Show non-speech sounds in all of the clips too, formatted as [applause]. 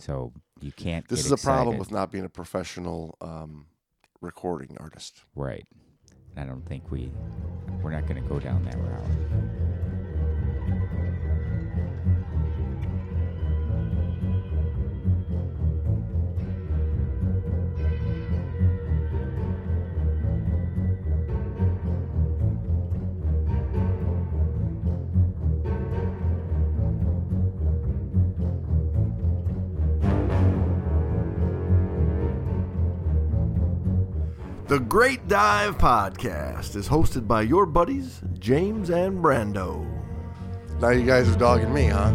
So you can't. This is a problem with not being a professional um, recording artist. right. I don't think we we're not going to go down that route. The Great Dive Podcast is hosted by your buddies, James and Brando. Now you guys are dogging me, huh?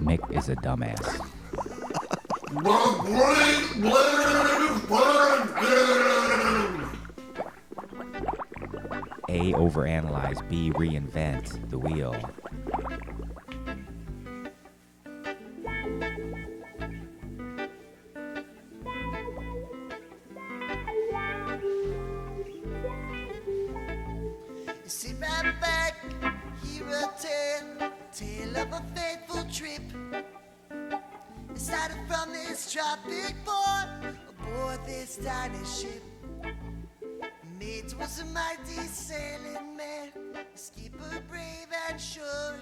Mick is a dumbass. Aboard this tiny ship. Mate was a mighty sailing man, skipper brave and sure.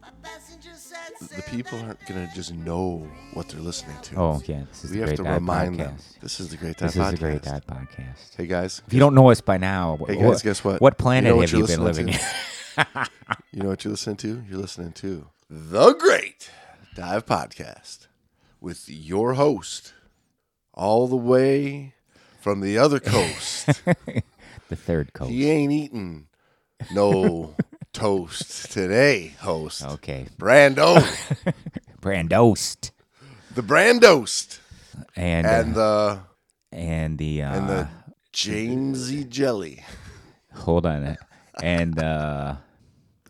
My passenger sat The people aren't going to just know what they're listening to. Oh yeah, this is we the have Great to Dive remind podcast. them. This is the Great Dive This Podcast. is the Great Dive podcast. Hey guys, If you don't know us by now, Hey, guys, wh- guess what? What You planet know what have you been living listening in? [laughs] you know what you're listening to? You're listening to the Great Dive Podcast with your host, all the way from the other coast. [laughs] the third coast. he ain't eating no [laughs] toast today, host. Okay, Brando, [laughs] Brandost the Brandost, and and uh, the and the uh, and the Jamesy Jelly. hold on, and uh,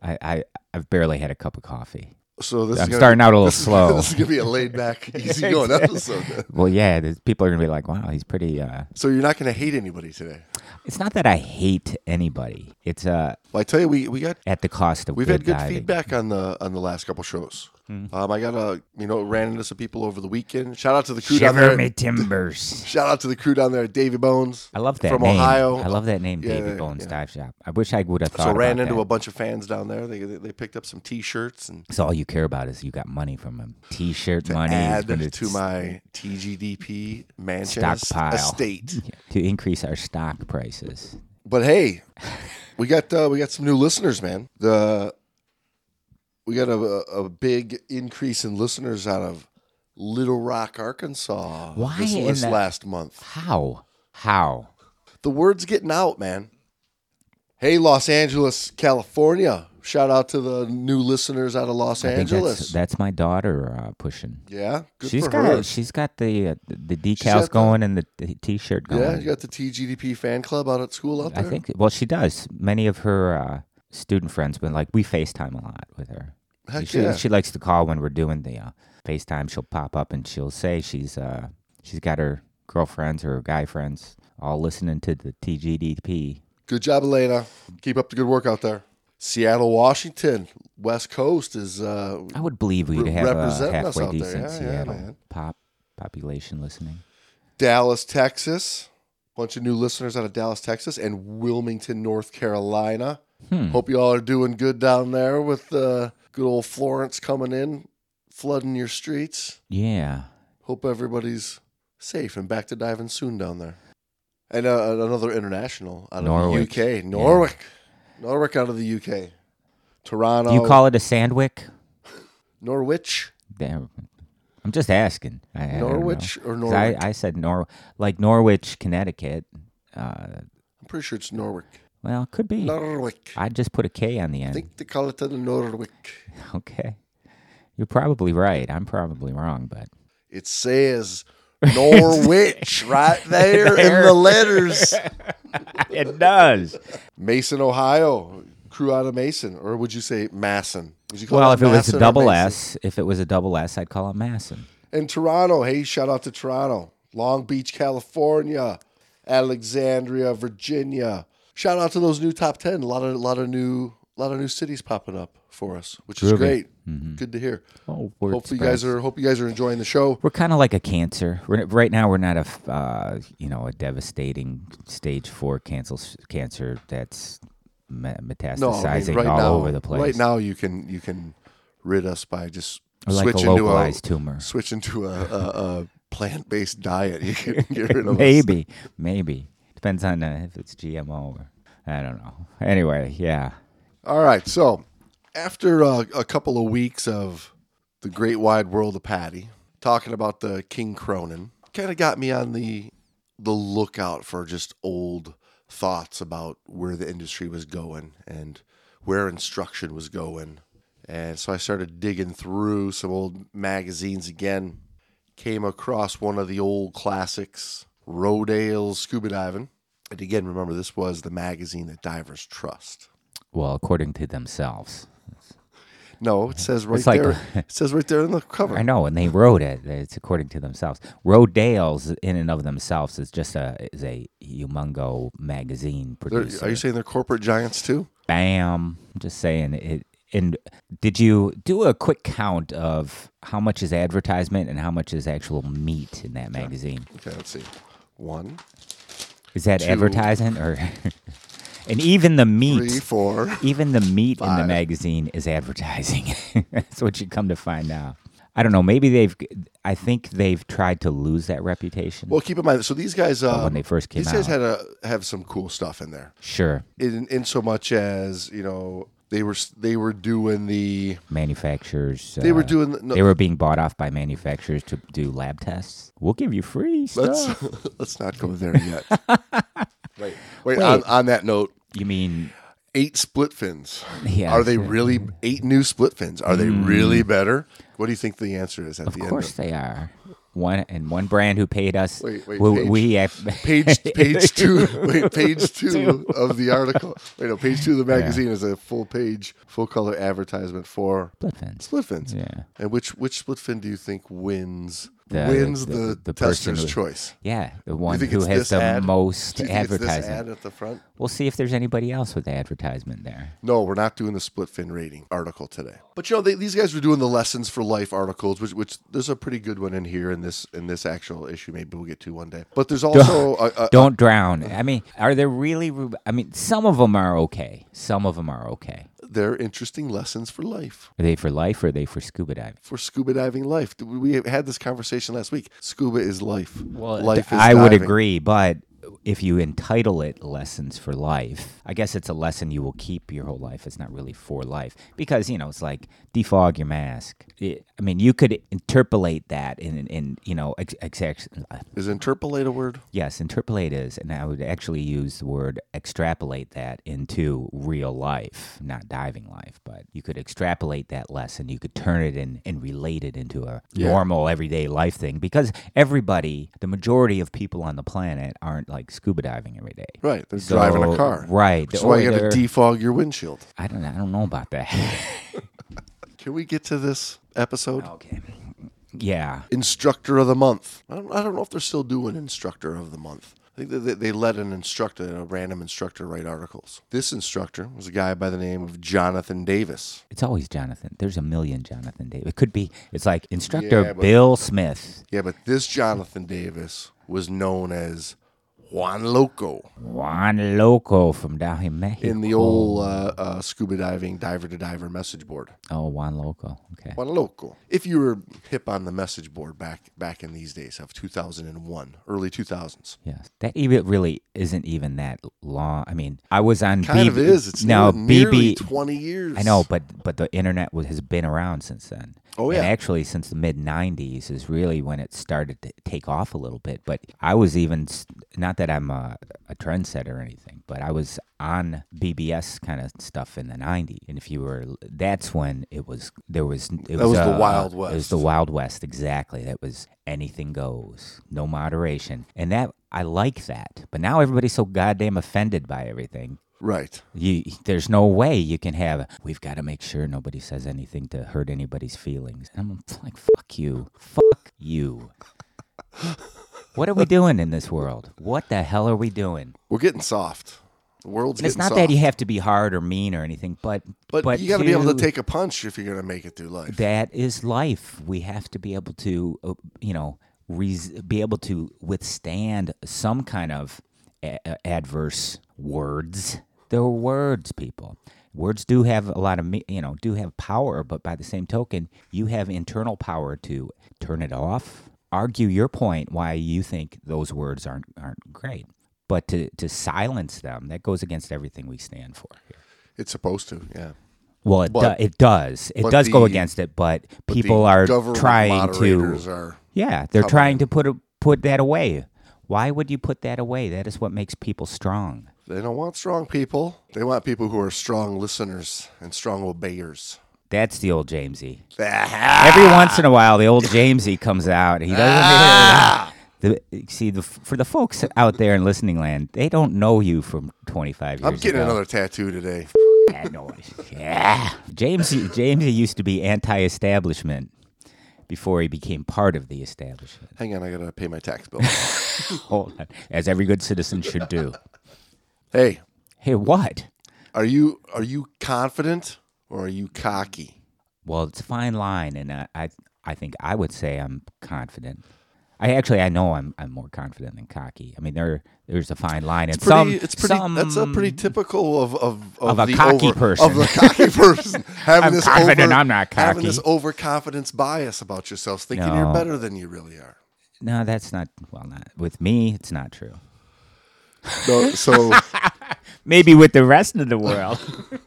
I I I've barely had a cup of coffee. So this I'm is starting be- out a little this is- slow. This is gonna be a laid back, [laughs] easy going episode. Well, yeah, people are gonna be like, "Wow, he's pretty." Uh, So you're not gonna hate anybody today. It's not that I hate anybody. It's uh Well, I tell you, we we got at the cost of We've had good diving. feedback on the on the last couple shows. Hmm. Um, I got a you know ran into some people over the weekend. Shout out to the crew down Shiver there. me [laughs] timbers. Shout out to the crew down there Davy Bones. I love that from name. Ohio. I love that name, Yeah, Davy yeah, Bones yeah. Dive Shop. I wish I would have thought. So ran into a bunch of fans down there. They they, they picked up some T-shirts and So all you care about is you got money from them. T-shirt money add to my TGDP mansion Stockpile. estate. [laughs] to increase our stock prices. But hey, we got uh, we got some new listeners, man. The we got a, a big increase in listeners out of Little Rock, Arkansas. Why this, this the- last month? How? How? The word's getting out, man. Hey, Los Angeles, California. Shout out to the new listeners out of Los I Angeles. that's that's my daughter uh, pushing. yeah, good she's for got her. she's got the uh, the decals the- going and the, the t-shirt going. yeah, you got the TGDP fan club out at school out there. I think well she does. Many of her uh, student friends been like we FaceTime a lot with her. Heck she, yeah. she likes to call when we're doing the uh, FaceTime. She'll pop up and she'll say she's uh she's got her girlfriends or guy friends all listening to the TGDP. Good job, Elena. Keep up the good work out there. Seattle, Washington, West Coast is uh, I would believe we'd Re- have a us halfway out there. decent Yeah, yeah, Seattle man. pop population listening. Dallas, Texas. Bunch of new listeners out of Dallas, Texas, and Wilmington, North Carolina. Hmm. Hope you all are doing good down there with uh, good old Florence coming in, flooding your streets. Yeah. Hope everybody's safe and back to diving soon down there. And uh, another international out of Norwich. the UK, Norwich, Norwich out of the UK, Toronto. Do you call it a sandwick? Norwich, Damn. I'm just asking. I, I. Norwich or Norwich? I, I said Nor like Norwich, Connecticut. Uh, I'm pretty sure it's Norwich. well, it could be. Norwich. I'd just put a K on the end. I think they call it the Norwich. [laughs] Okay. You're probably right. I'm probably wrong, but It says Norwich [laughs] right there, in the letters. [laughs] it does. Mason, Ohio. crew out of Mason, or would you say Masson? Would you call Well, it if it was a double S, if it was a double S, I'd call it Masson. And Toronto, hey, shout out to Toronto, Long Beach, California, Alexandria, Virginia. Shout out to those new top ten. A lot of, lot of new, lot of new cities popping up for us, which is Groovy. great. Good to hear. Oh, Hopefully, you guys are. Hope you guys are enjoying the show. We're kind of like a cancer. We're, right now, we're not a uh, you know, a devastating stage four cancel, cancer that's me- metastasizing No, I mean, right all now, over the place. right now you can you can rid us by just like a switching to a localized tumor. switching to a, a, a plant based diet. [laughs] You can get rid of us. maybe, maybe depends on uh, if it's GMO or I don't know. Anyway, yeah. All right. So after uh, a couple of weeks of the great wide world of Patty, talking about the King Cronin, kind of got me on the the lookout for just old thoughts about where the industry was going and where instruction was going. And so I started digging through some old magazines again. Came across one of the old classics, Rodale's Scuba Diving. And again, remember, this was the magazine that divers trust. Well, according to themselves, No, it says right It's like- there. [laughs] it says right there in the cover. I know, and they wrote it. It's according to themselves. Rodale's, in and of themselves, is just a is a humongo magazine They're- producer. are you saying they're corporate giants too? Bam! I'm just saying it. And did you do a quick count of how much is advertisement and how much is actual meat in that magazine? Okay, let's see. One, Is that Two. advertising or? [laughs] and even the meat, three, four. even the meat in the magazine is advertising. [laughs] That's what you come to find out. I don't know. Maybe they've. I think they've tried to lose that reputation. Well, keep in mind. So these guys, uh, when they first came these guys out. had a have some cool stuff in there. sure, In in so much as you know, they were they were doing the manufacturers. they were uh, doing the, no, They were being bought off by manufacturers to do lab tests. We'll give you free stuff. let's [laughs] let's not go there yet. [laughs] wait, wait. Wait. On, on that note, You mean eight split fins. Yeah. Are they really eight new split fins? Are they really better? What do you think the answer is at Mm. Of the course they are. One and one brand who paid us. Wait, wait, we, page- we have, page [laughs] page two wait page [laughs] two of the article wait no page two of the magazine is a full page full color advertisement for split fins. split fins Yeah. and which which split fin do you think wins The- wins the- the, the tester's who- choice Yeah, the one who has the ad? most do you think it's this advertising. ad at the front We'll see if there's anybody else with advertisement there. no we're not doing the split fin rating article today but you know they, these guys were doing the lessons for life articles which which there's a pretty good one in here in this in this actual issue maybe we'll get to one day but there's also a, a, Don't drown. I mean, are there really? I mean, some of them are okay. Some of them are okay. They're interesting lessons for life Are they for life or are they for scuba diving? for scuba diving life. We had this conversation last week. Scuba is life. life is I would agree, but if you entitle it lessons for life, I guess it's a lesson you will keep your whole life. It's not really for life because, you know, it's like defog your mask. It- I mean, you could interpolate that in, in you know, ex- ex- Is interpolate a word? Yes, interpolate is, and I would actually use the word extrapolate that into real life, not diving life, but you could extrapolate that lesson. You could turn it in and relate it into a Yeah. normal everyday life thing because everybody, the majority of people on the planet aren't like scuba diving every day. Right. They're So- driving a car. Right. Why you got to defog your windshield. I don't I don't know about that. [laughs] Can we get to this episode? okay. Yeah. Instructor of the month. I don't, I don't know if they're still doing instructor of the month. I think they, they let an instructor, a random instructor, write articles. This instructor was a guy by the name of Jonathan Davis. It's always Jonathan. There's a million Jonathan Davis. It could be. It's like instructor Yeah, but- Bill Smith. Yeah, but this Jonathan Davis was known as Juan Loco. Juan Loco from down in Mexico. in the old uh, uh, scuba diving diver to diver message board. Oh, Juan Loco. Okay. Juan Loco. If you were hip on the message board back back in these days of 2001, early 2000s, Yes. That even really isn't even that long. I mean, I was on kind BB of is. It's no nearly BB. 20 years. I know, but but the internet was, has been around since then. Oh, yeah. And actually, since the mid '90s is really when it started to take off a little bit. But I was even not that I'm a, a trendsetter or anything, but I was on BBS kind of stuff in the '90s. And if you were, that's when it was. There was. It That was the uh, Wild It was the Wild West, exactly. That was anything goes, no moderation, and that I like that. But now everybody's so goddamn offended by everything. Right. You, there's no way you can have. We've got to make sure nobody says anything to hurt anybody's feelings. And I'm like, fuck you, fuck you. What are we doing in this world? What the hell are we doing? We're getting soft. The world's And it's not soft. that you have to be hard or mean or anything, but but, you got to be able to take a punch if you're going to make it through life. that is life. We have to be able to, uh, you know, res- be able to withstand some kind of a- adverse words. They're words, people. Words do have a lot of, you know, do have power, but by the same token, you have internal power to turn it off, argue your point why you think those words aren't aren't great, but to to silence them that goes against everything we stand for. Here. It's supposed to, yeah. Well, it, But- do, it does. It does go against it, but But people the are trying to. Are, Yeah, they're trying to put a, put that away. Why would you put that away? That is what makes people strong. They don't want strong people. They want people who are strong listeners and strong obeyers. That's the old Jamesy. Ah! Every once in a while, the old Jamesy comes out. He doesn't. [laughs] The, see, the, for the folks out there in listening land, they don't know you from 25 years ago. I'm getting ago. another tattoo today. that noise. Yeah. James Jamesy used to be anti-establishment before he became part of the establishment. Hang on, I gotta pay my tax bill. [laughs] Hold on. As every good citizen should do. Hey, Hey, what? are you are you confident or are you cocky? Well, it's a fine line, and I, I, I think I would say I'm confident. I actually, I know I'm, I'm more confident than cocky. I mean, there, there's a fine line, and It's pretty. some, it's pretty. some, that's a pretty typical of of, of, Of a the cocky over, person. of the cocky person [laughs] having I'm this confident, over, I'm not cocky. having this overconfidence bias about yourself, thinking you're better than you really are. No, that's not. Well, not with me. It's not true. No, so [laughs] Maybe with the rest of the world. [laughs]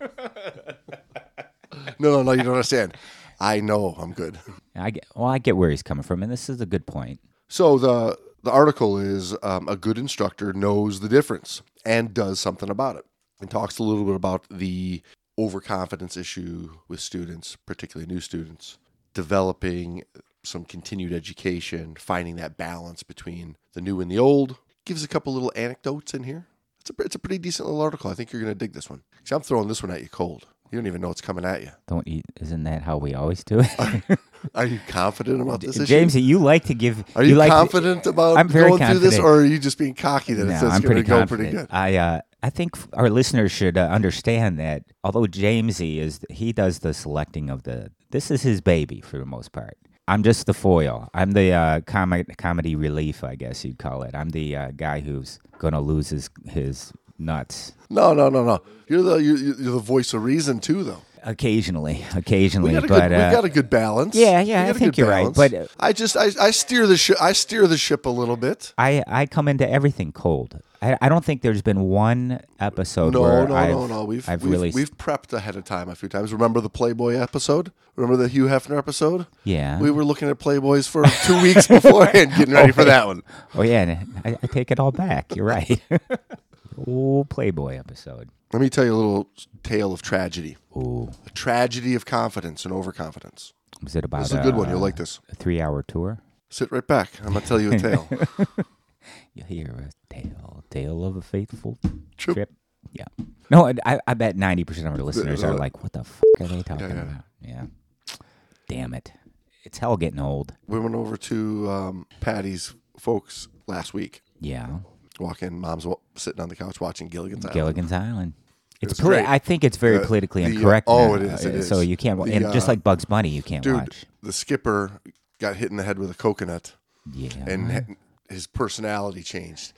no, no, no. You don't understand. I know I'm good. I get. Well, I get where he's coming from, and this is a good point. So the the article is um, a good instructor knows the difference and does something about it, and talks a little bit about the overconfidence issue with students, particularly new students, developing some continued education, finding that balance between the new and the old. Gives a couple little anecdotes in here. It's a it's a pretty decent little article. I think you're going to dig this one. See, I'm throwing this one at you cold. You don't even know what's coming at you. Don't eat. Isn't that how we always do it? Are you confident about [laughs] this issue? Jamesy, you like to give. Are you, like to- confident about I'm very going through this, or are you just being cocky that No, it's, it's going to go confident. pretty good? I uh, I think our listeners should uh, understand that although Jamesy is he does the selecting of the this is his baby for the most part. I'm just the foil. I'm the uh, com- comedy relief, I guess you'd call it. I'm the uh, guy who's going to lose his his nuts No, no, no, no. You're the you're, you're the voice of reason too, though. occasionally, occasionally. We got a but good, uh, we got a good balance. yeah, yeah, I think you're right, but, I just I, I steer the ship. I steer the ship a little bit. I I come into everything cold. I, I don't think there's been one episode No, where no, I've, no, no. We've I've we've, really we've prepped ahead of time a few times. Remember the Playboy episode? Remember the Hugh Hefner episode? yeah. We were looking at Playboys for two weeks [laughs] beforehand, getting ready for that one. [laughs] Oh yeah, and I, I take it all back. You're right. [laughs] Ooh, Playboy episode. Let me tell you a little tale of tragedy. Ooh, A tragedy of confidence and overconfidence. was it about This is a good one. You'll like this. a three-hour tour? Sit right back. I'm gonna tell you a tale. You hear a tale, tale of a faithful Trip. trip. Yeah. No, I- I, bet ninety percent of our listeners are uh, like, "What the fuck are they talking yeah. about?" Yeah. Damn it, it's hell getting old. we went over to um, Patty's folks last week. Yeah. Walk in, mom's wa- sitting on the couch watching Gilligan's Island. Gilligan's Island. It's was poli- great. I think it's very The- politically the, uh, incorrect. oh, it is, it uh, is. So you can't, The, and just uh, like Bugs Bunny, you can't Dude, watch. the skipper got hit in the head with a coconut, Yeah. and his personality changed.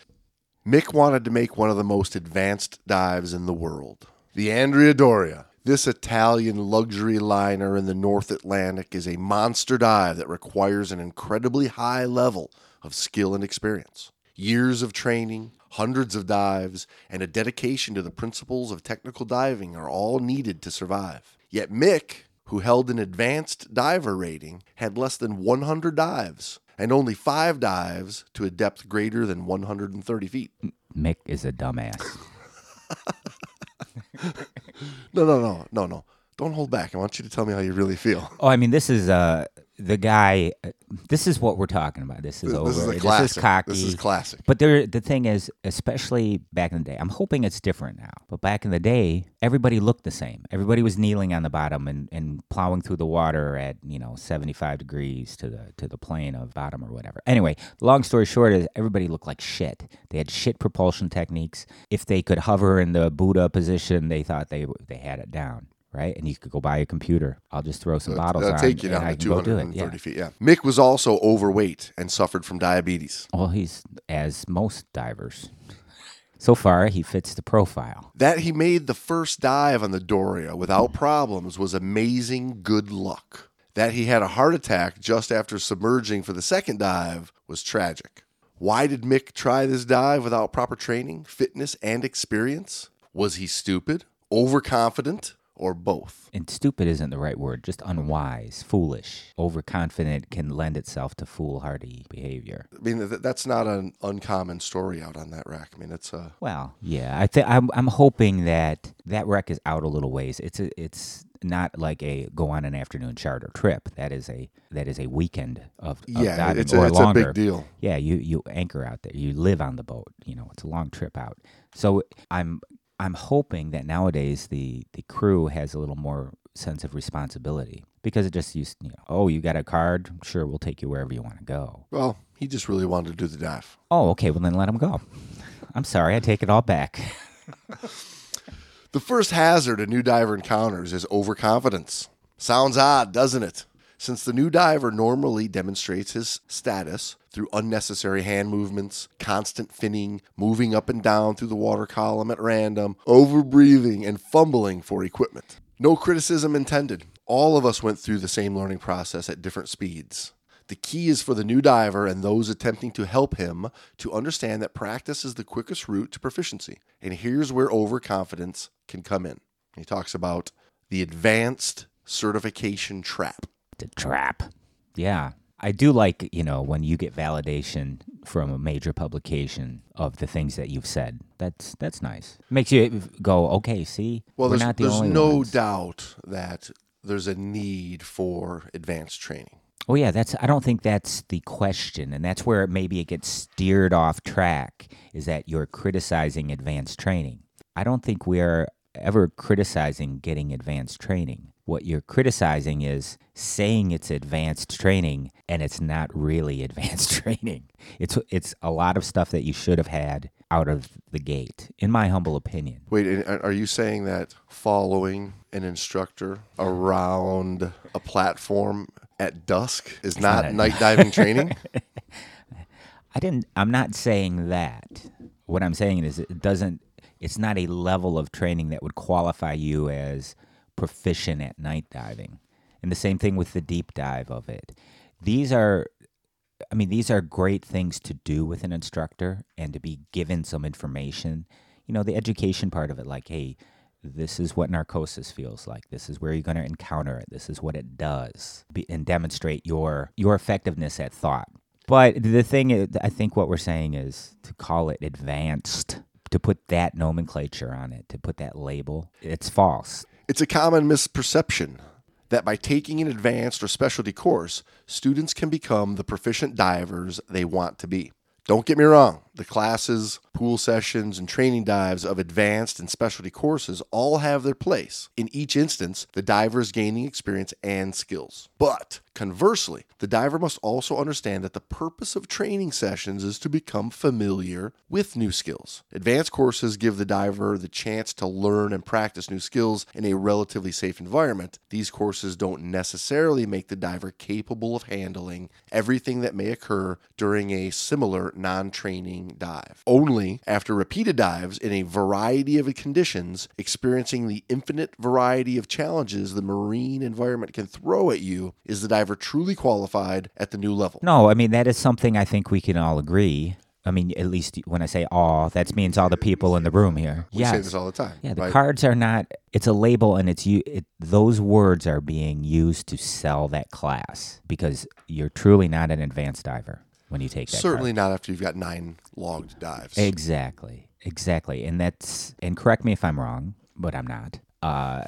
Mick wanted to make one of the most advanced dives in the world. The Andrea Doria. This Italian luxury liner in the North Atlantic is a monster dive that requires an incredibly high level of skill and experience. Years of training, hundreds of dives, and a dedication to the principles of technical diving are all needed to survive. Yet Mick, who held an advanced diver rating, had less than 100 dives and only five dives to a depth greater than 130 feet. Mick is a dumbass. [laughs] No, no, no, no, no. Don't hold back. I want you to tell me how you really feel. [laughs] Oh, I mean, this is uh the guy. This is what we're talking about. This is This, over. this is a This classic. is cocky. This is classic. But there, the thing is, especially back in the day, I'm hoping it's different now. But back in the day, everybody looked the same. Everybody was kneeling on the bottom and, and plowing through the water at you know 75 degrees to the to the plane of bottom or whatever. Anyway, long story short is everybody looked like shit. They had shit propulsion techniques. If they could hover in the Buddha position, they thought they they had it down. Right, and you could go buy a computer. I'll just throw some bottles That'll on, take you and down to can go do it. 230 Yeah. feet. Yeah. Mick was also overweight and suffered from diabetes. Well, he's as most divers. So far, he fits the profile. That he made the first dive on the Doria without problems was amazing good luck. That he had a heart attack just after submerging for the second dive was tragic. Why did Mick try this dive without proper training, fitness, and experience? Was he stupid, overconfident, or both? And stupid isn't the right word, just unwise, foolish. Overconfident can lend itself to foolhardy behavior. I mean, th- that's not an uncommon story out on that rack. I mean, it's a Well, yeah, I think I'm I'm hoping that that wreck is out a little ways. It's a, it's not like a go on an afternoon charter trip. That is a that is a weekend of, of yeah, diving it's, or a, it's a big deal. Yeah, you you anchor out there. You live on the boat. You know, it's a long trip out. So I'm I'm hoping that nowadays the the crew has a little more sense of responsibility because it just used you know oh you got a card sure we'll take you wherever you want to go Well, he just really wanted to do the dive. oh okay well then let him go i'm sorry i take it all back [laughs] The first hazard a new diver encounters is overconfidence. Sounds odd, doesn't it? Since the new diver normally demonstrates his status through unnecessary hand movements, constant finning, moving up and down through the water column at random, overbreathing, and fumbling for equipment. No criticism intended. All of us went through the same learning process at different speeds. The key is for the new diver and those attempting to help him to understand that practice is the quickest route to proficiency. And here's where overconfidence can come in. He talks about the advanced certification trap. the trap yeah i do like you know when you get validation from a major publication of the things that you've said that's that's nice makes you go okay see Well, we're there's, not the there's only no ones. doubt that there's a need for advanced training. Oh yeah, that's I don't think that's the question and that's where maybe it gets steered off track is that you're criticizing advanced training. I don't think we're ever criticizing getting advanced training. What you're criticizing is saying it's advanced training and it's not really [laughs] advanced training. It's it's a lot of stuff that you should have had out of the gate in my humble opinion. Wait, uh, are you saying that following an instructor around a platform at dusk is not, not night diving [laughs] training? I didn't. I'm not saying that. What I'm saying is, it doesn't. It's not a level of training that would qualify you as proficient at night diving. And the same thing with the deep dive of it. These are, I mean, these are great things to do with an instructor and to be given some information. You know, the education part of it, like, hey, this is what narcosis feels like. This is where you're going to encounter it. This is what it does, be, and demonstrate your your effectiveness at thought. But the thing, is, I think what we're saying is to call it advanced, to put that nomenclature on it, to put that label, it's false. It's a common misperception that by taking an advanced or specialty course, students can become the proficient divers they want to be. Don't get me wrong, the classes, pool sessions, and training dives of advanced and specialty courses all have their place. In each instance, the diver is gaining experience and skills. But conversely, the diver must also understand that the purpose of training sessions is to become familiar with new skills. Advanced courses give the diver the chance to learn and practice new skills in a relatively safe environment. These courses don't necessarily make the diver capable of handling everything that may occur during a similar non training dive. Only after repeated dives in a variety of conditions, experiencing the infinite variety of challenges the marine environment can throw at you, is the diver truly qualified at the new level. No, I mean that is something I think we can all agree. I mean, at least when I say all, that means all the people in the room here. We say this all the time. Yeah, the right? cards are not. It's a label, and it's you. It, those words are being used to sell that class because you're truly not an advanced diver when you take that. Certainly not after you've got nine logged dives. exactly, exactly, and that's. And correct me if I'm wrong, but I'm not. Uh,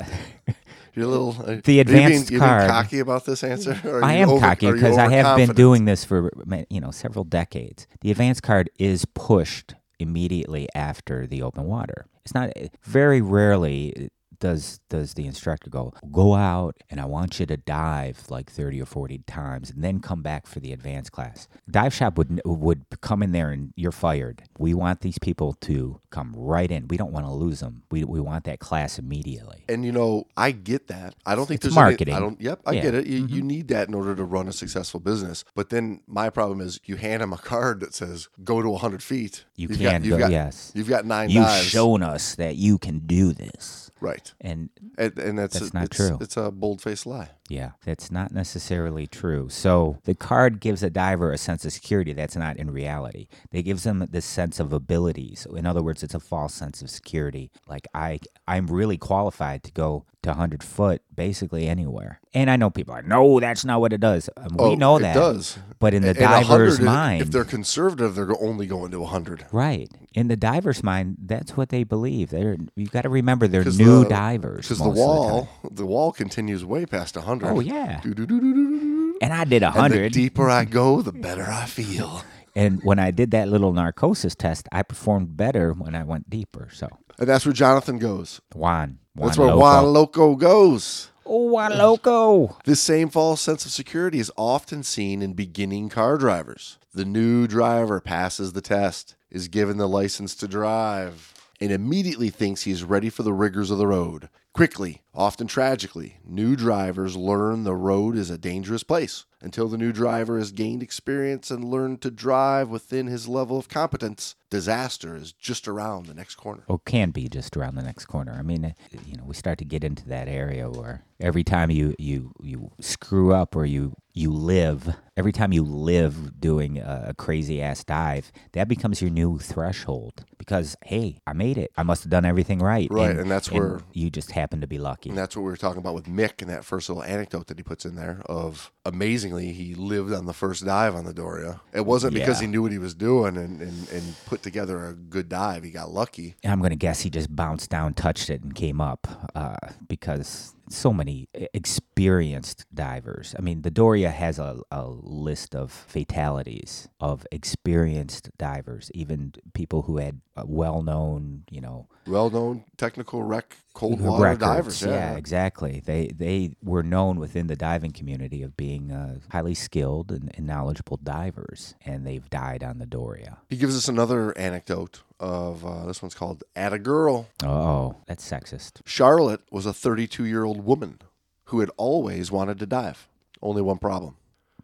[laughs] You're a little. uh, The are you being- advanced you being card. cocky about this answer? [laughs] I am over- cocky because I have been doing this for you know several decades. The advanced card is pushed immediately after the open water. It's not very rarely does does the instructor go go out and I want you to dive like 30 or 40 times and then come back for the advanced class. Dive shop would would come in there and you're fired. We want these people to come right in. We don't want to lose them. We we want that class immediately. And you know, I get that. I don't think It's there's any- marketing. I don't. Yep, I Yeah. get it. You, you mm-hmm. need that in order to run a successful business. But then my problem is, you hand them a card that says "Go to 100 feet." You You've can got, you've go- got, yes. You've got 9 You've dives. shown us that you can do this. Right, And and, and that's That's a, not it's, true. It's a bold faced lie. Yeah, that's not necessarily true. So the card gives a diver a sense of security that's not in reality. It gives them this sense of abilities. In other words, it's a false sense of security. Like I, I'm really qualified to go to 100 foot basically anywhere. And I know people are, no, that's not what it does. Um, Oh, we know it that. does. But in the And diver's mind, if they're conservative, they're only going to 100. right. In the diver's mind, that's what they believe. They're you've got to remember they're new the- divers. Because the most of time. wall, the, wall continues way past 100. Oh yeah. And I did a And the deeper I go, the better I feel. And when I did that little narcosis test, I performed better when I went deeper. So And that's where Jonathan goes. Juan, Juan That's where Loco. Juan Loco goes. oh, Juan Loco. This same false sense of security is often seen in beginning car drivers. The new driver passes the test, is given the license to drive, and immediately thinks he is ready for the rigors of the road. Quickly, often tragically, new drivers learn the road is a dangerous place. Until the new driver has gained experience and learned to drive within his level of competence, disaster is just around the next corner. Or can be just around the next corner. I mean, uh, you know, we start to get into that area where every time you you you screw up or you you live, every time you live doing a, a crazy ass dive, that becomes your new threshold. Because hey, I made it. I must have done everything right. Right, and that's where- you just happen to be lucky. And that's what we were talking about with Mick in that first little anecdote that he puts in there of amazingly he lived on the first dive on the Doria. It wasn't because he knew what he was doing and, and, and put together a good dive. He got lucky. I'm going to guess he just bounced down, touched it, and came up uh, because so many experienced divers. I mean, the Doria has a, a list of fatalities of experienced divers, even people who had uh, well known, you know, Well known technical wreck cold water records. divers. Yeah. exactly. They they were known within the diving community of being uh, highly skilled and, and knowledgeable divers, and they've died on the Doria. He gives us another anecdote of uh, this one's called At a Girl. Oh, that's sexist. Charlotte was a 32 year old woman who had always wanted to dive. Only one problem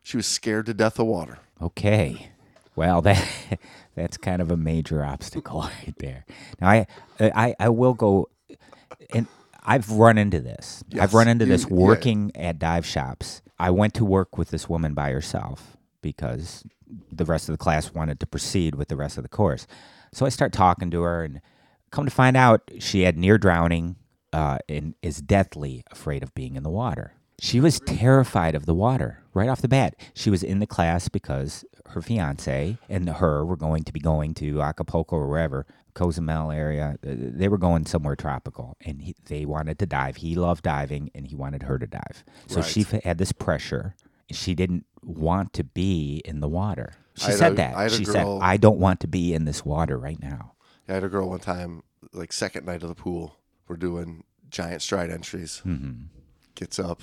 she was scared to death of water. Okay. Well, [laughs] that that's kind of a major obstacle [laughs] right there. Now, I I I will go, and I've run into this. I've run into you- this yeah. working at dive shops. I went to work with this woman by herself because the rest of the class wanted to proceed with the rest of the course. So I start talking to her, and come to find out, she had near drowning uh, and is deathly afraid of being in the water. She was terrified of the water right off the bat. She was in the class because her fiance and her were going to be going to Acapulco or wherever, Cozumel area. Uh, They were going somewhere tropical, and he, they wanted to dive. He loved diving, and he wanted her to dive. So she Right. f- had this pressure. She didn't want to be in the water. She said a- that. I She said, "I don't want to be in this water right now." I had a girl one time, like second night of the pool, we're doing giant stride entries. Mm-hmm. Gets up,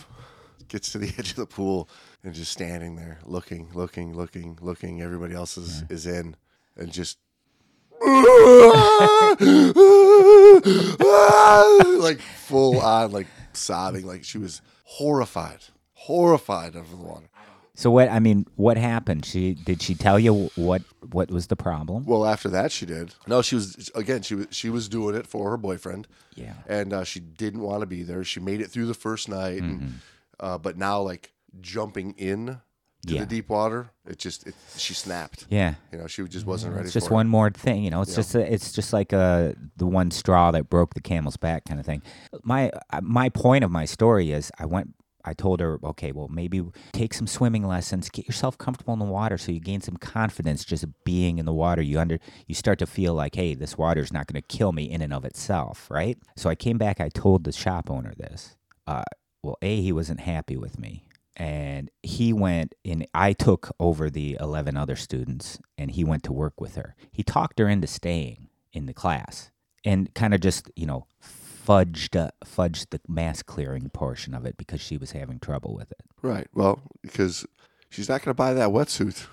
gets to the [laughs] edge of the pool, and just standing there, looking, looking, looking, looking. Everybody else is, is in, and just [laughs] like full on, like sobbing, like she was horrified, horrified of the water. So what? I mean, what happened? She did she tell you what what was the problem? Well, after that, she did. No, she was again. She was she was doing it for her boyfriend. Yeah. and uh, she didn't want to be there. She made it through the first night, and, uh, but now like jumping in to Mm-hmm. Yeah. the deep water, it just it, she snapped. Yeah. You know, she just wasn't ready. It's just one more thing, you know. It's just a, it's just like uh the one straw that broke the camel's back kind of thing. My uh, my point of my story is I went I told her, okay, well, maybe take some swimming lessons, get yourself comfortable in the water so you gain some confidence just being in the water. You under you start to feel like, hey, this water is not going to kill me in and of itself, right? So I came back, I told the shop owner this. Uh, well, A, he wasn't happy with me. And he went and I took over the 11 other students and he went to work with her. He talked her into staying in the class and kind of just, you know, fudged uh, fudged the mask clearing portion of it because she was having trouble with it. Right. Well, because she's not going to buy that wetsuit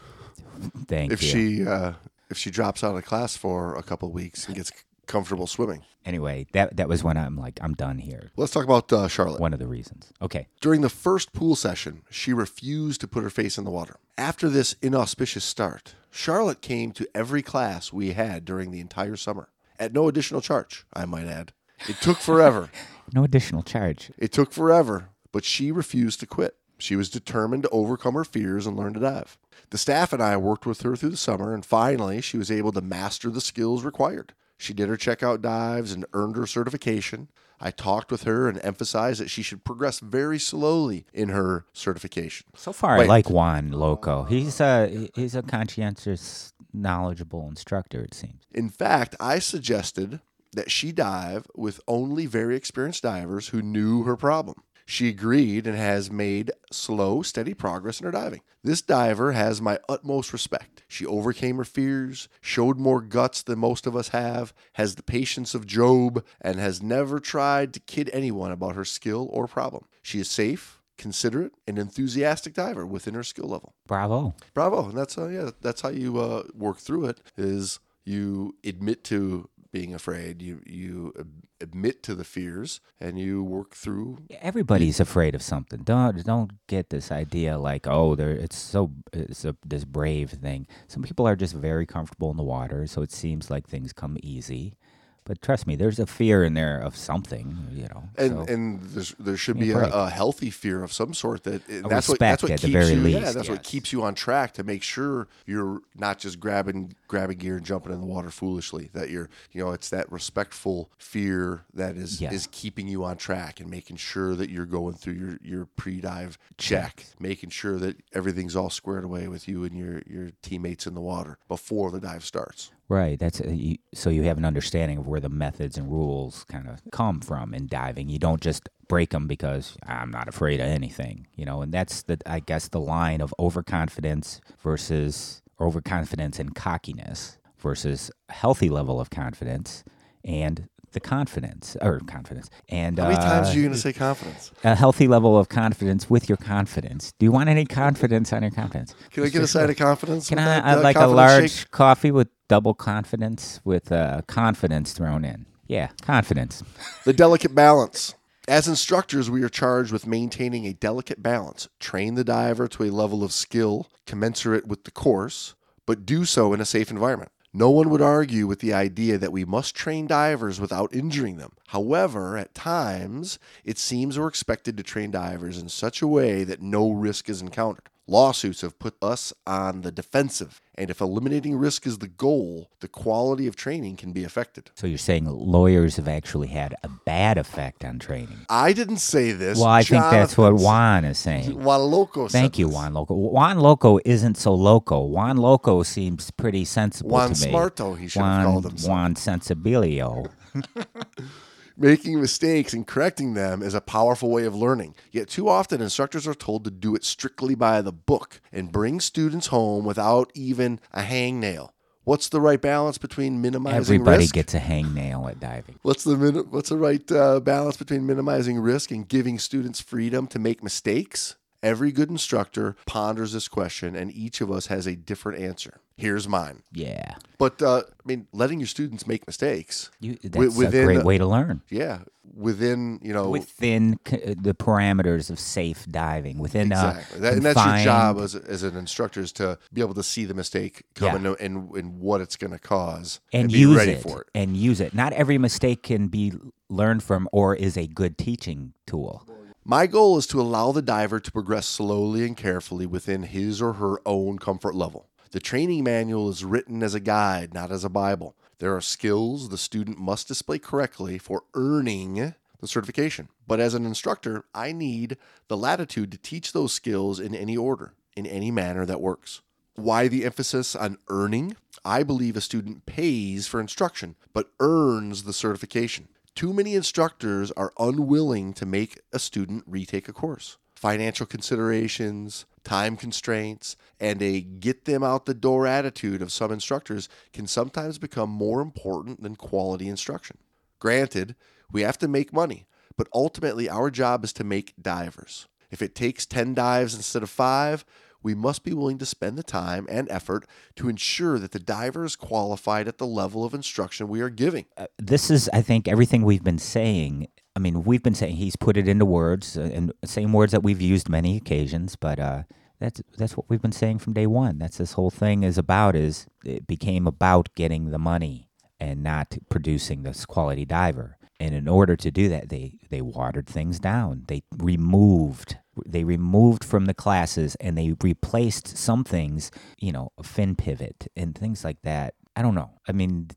Thank if you. she uh, if she drops out of class for a couple of weeks and gets comfortable swimming. anyway, that that was when I'm like, I'm done here. Let's talk about uh, Charlotte. One of the reasons. Okay. During the first pool session, she refused to put her face in the water. After this inauspicious start, Charlotte came to every class we had during the entire summer at no additional charge, I might add. It took forever. [laughs] No additional charge. It took forever, but she refused to quit. She was determined to overcome her fears and learn to dive. The staff and I worked with her through the summer, and finally, she was able to master the skills required. She did her checkout dives and earned her certification. I talked with her and emphasized that she should progress very slowly in her certification. So far, Wait. I like Juan Loco. He's a he's a conscientious, knowledgeable instructor. It seems. In fact, I suggested that she dive with only very experienced divers who knew her problem. She agreed and has made slow, steady progress in her diving. This diver has my utmost respect. She overcame her fears, showed more guts than most of us have, has the patience of Job, and has never tried to kid anyone about her skill or problem. She is safe, considerate, and enthusiastic diver within her skill level. Bravo. Bravo! And that's uh, yeah, that's how you uh, work through it. Is you admit to being afraid, you you admit to the fears, and you work through. Everybody's afraid of something. Don't don't get this idea like oh, it's so it's a, this brave thing. Some people are just very comfortable in the water, so it seems like things come easy. But trust me, there's a fear in there of something, you know. And so- and there's, there should be a a, a healthy fear of some sort that eh, A that's what that's what respect at keeps the very you yeah least, that's what keeps you on track to make sure you're not just grabbing grabbing gear and jumping in the water foolishly that you're you know it's that respectful fear that is Yeah. is keeping you on track and making sure that you're going through your your pre-dive check making sure that everything's all squared away with you and your your teammates in the water before the dive starts Right. That's uh, you, so you have an understanding of where the methods and rules kind of come from in diving. You don't just break them because I'm not afraid of anything, you know. And that's the I guess the line of overconfidence versus overconfidence and cockiness versus healthy level of confidence and the confidence or confidence and how many times uh, are you going to say confidence a healthy level of confidence with your confidence. Do you want any confidence on your confidence? can i get a side of confidence Can I? uh, like a large shake? coffee with double confidence with uh, confidence thrown in. Yeah, confidence. The delicate balance. As instructors, we are charged with maintaining a delicate balance. Train the diver to a level of skill commensurate with the course, but do so in a safe environment. No one would argue with the idea that we must train divers without injuring them. However, at times, it seems we're expected to train divers in such a way that no risk is encountered. Lawsuits have put us on the defensive, and if eliminating risk is the goal, the quality of training can be affected. So you're saying lawyers have actually had a bad effect on training? I didn't say this. Well, I think that's what Juan is saying. Juan Loco. Thank you. Juan Loco. Juan Loco isn't so loco. Juan Loco seems pretty sensible Juan to me. Juan Smarto, he should Juan, have called himself. Juan Sensibilio. [laughs] Making mistakes and correcting them is a powerful way of learning. Yet too often instructors are told to do it strictly by the book and bring students home without even a hangnail. What's the right balance between minimizing Everybody risk? gets a hangnail at diving. What's the min- what's the right uh, balance between minimizing risk and giving students freedom to make mistakes? Every good instructor ponders this question, and each of us has a different answer. Here's mine. Yeah, But uh, I mean, letting your students make mistakes, you, that's Wi- a great way to learn. yeah, within you know within c- uh, the parameters of safe diving, within exactly, uh, that, and that's your job as, as an instructor is to be able to see the mistake coming and, and and what it's going to cause and, be use ready it, for it. and use it. Not every mistake can be learned from or is a good teaching tool. My goal is to allow the diver to progress slowly and carefully within his or her own comfort level. The training manual is written as a guide, not as a Bible. There are skills the student must display correctly for earning the certification. But as an instructor, I need the latitude to teach those skills in any order, in any manner that works. Why the emphasis on earning? I believe a student pays for instruction, but earns the certification. Too many instructors are unwilling to make a student retake a course. Financial considerations, time constraints, and a get them out the door attitude of some instructors can sometimes become more important than quality instruction. Granted, we have to make money, but ultimately our job is to make divers. If it takes 10 dives instead of five, we must be willing to spend the time and effort to ensure that the diver is qualified at the level of instruction we are giving. this is, I think, everything we've been saying. I mean, we've been saying he's put it into words, uh, and same words that we've used many occasions. But uh, that's that's what we've been saying from day one. That's this whole thing is about. Is it became about getting the money and not producing this quality diver. And in order to do that, they they watered things down. They removed they removed from the classes and they replaced some things, you know, a fin pivot and things like that. I don't know. I mean,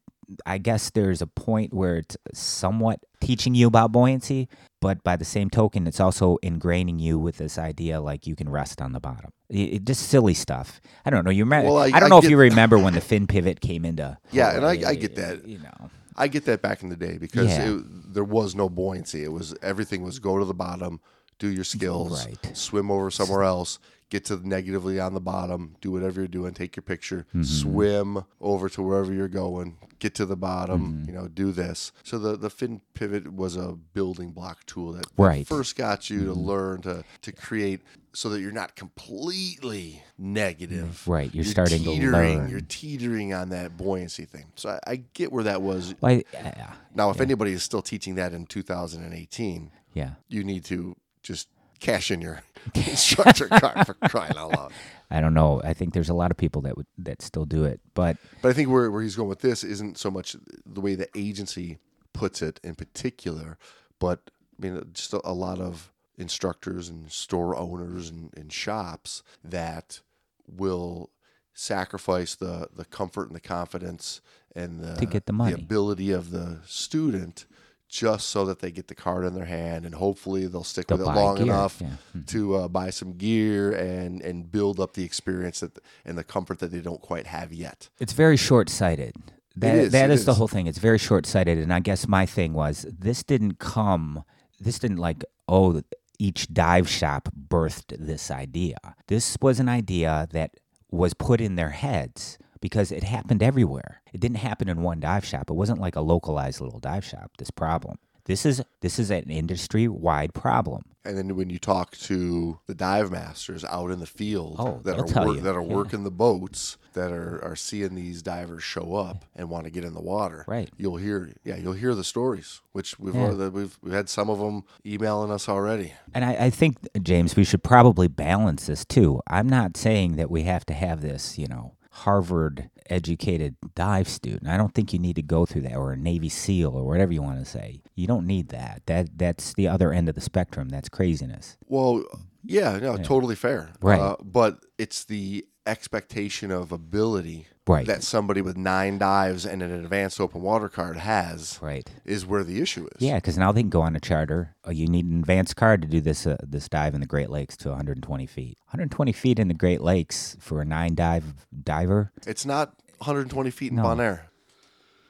I guess there's a point where it's somewhat teaching you about buoyancy, but by the same token, it's also ingraining you with this idea like you can rest on the bottom. It, it- just silly stuff. I don't know. You remember? Well, I, I- don't I know if you remember when the fin pivot came into. [laughs] Yeah, and I- I get that. You know. I get that back in the day because Yeah. it, there was no buoyancy. It was everything was go to the bottom, do your skills, Right. swim over somewhere else, get to the negatively on the bottom, do whatever you're doing, take your picture, Mm-hmm. swim over to wherever you're going, get to the bottom, Mm-hmm. you know, do this. So the the fin pivot was a building block tool that, that Right. Mm-hmm. first got you to learn to to create so that you're not completely negative. Right, you're starting to learn. You're teetering on that buoyancy thing. So I, I get where that was. Well, I- yeah, Now, if anybody is still teaching that in 2018, yeah. you need to just cash in your [laughs] instructor card for crying out loud. [laughs] I don't know. I think there's a lot of people that would that still do it, but But I think where, where he's going with this isn't so much the way the agency puts it in particular, but I mean, just a, a lot of instructors and store owners and, and shops that will sacrifice the, the comfort and the confidence and the, To get the money. ability of the student just so that they get the card in their hand and hopefully they'll stick They'll with it long gear, enough yeah. Mhm. to uh, buy some gear and and build up the experience that and the comfort that they don't quite have yet. It's very short sighted. That is, that it is the whole thing. It's very short sighted, and I guess my thing was this didn't come. This didn't like oh each dive shop birthed this idea. This was an idea that was put in their heads because it happened everywhere. It didn't happen in one dive shop. It wasn't like a localized little dive shop. This problem. This is this is an industry wide problem. And then when you talk to the dive masters out in the field Oh, that are tell wor- you, that are yeah. working the boats that are, are seeing these divers show up and want to get in the water, Right. You'll hear yeah, you'll hear the stories, which we've Yeah. already, we've we've had some of them emailing us already. And I, I think, James, we should probably balance this too. I'm not saying that we have to have this, you know, Harvard educated dive student. I don't think you need to go through that or a Navy SEAL or whatever you want to say. You don't need that. That that's the other end of the spectrum. That's craziness. Well, yeah, no, totally fair. Right. Uh, but it's the expectation of ability Right. that somebody with nine dives and an advanced open water card has Right. is where the issue is. Yeah, because now they can go on a charter. Uh, you need an advanced card to do this uh, this dive in the Great Lakes to 120 feet. 120 feet in the Great Lakes for a nine dive diver. It's not 120 feet in No. Bonaire.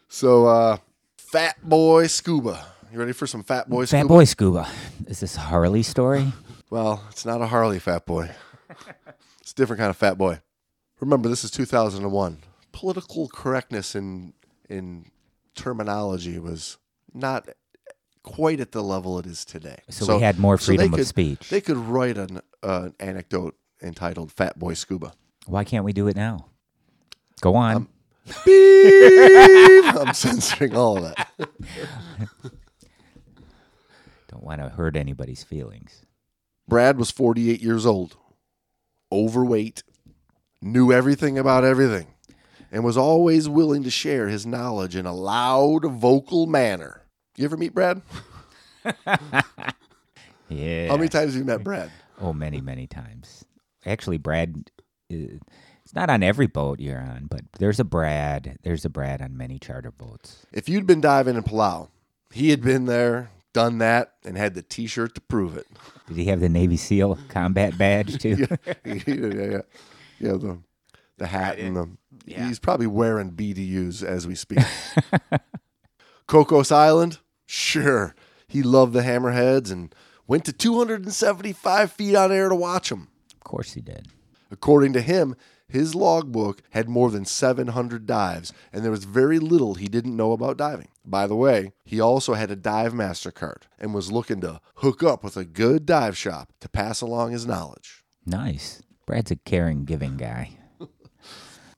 So, uh, Fat Boy Scuba. You ready for some Fat Boy Scuba? Fat boy scuba. Is this a Harley story? Well, it's not a Harley Fat Boy. [laughs] it's a different kind of Fat Boy. Remember, this is 2001. Political correctness in in terminology was not quite at the level it is today. So we had more so freedom of could- speech. They could write an uh, anecdote entitled "Fat Boy Scuba." Why can't we do it now? Go on. Um, Beep! [laughs] I'm censoring all of that. [laughs] Don't want to hurt anybody's feelings. Brad was 48 years old, overweight, knew everything about everything, and was always willing to share his knowledge in a loud, vocal manner. You ever meet Brad? [laughs] Yeah. How many times have you met Brad? Oh, many, many times. Actually, Brad, uh, it's not on every boat you're on, but there's a Brad. There's a Brad on many charter boats. If you'd been diving in Palau, he had been there, Done that and had the T-shirt to prove it. Did he have the Navy SEAL combat badge too? [laughs] yeah, yeah, yeah. Yeah, the the hat and the he's probably wearing BDUs as we speak. [laughs] Cocos Island, sure. He loved the hammerheads and went to 275 feet on air to watch them. Of course he did. According to him, his logbook had more than 700 dives, and there was very little he didn't know about diving. By the way, he also had a dive master card and was looking to hook up with a good dive shop to pass along his knowledge. Nice. Brad's a caring, giving guy. [laughs]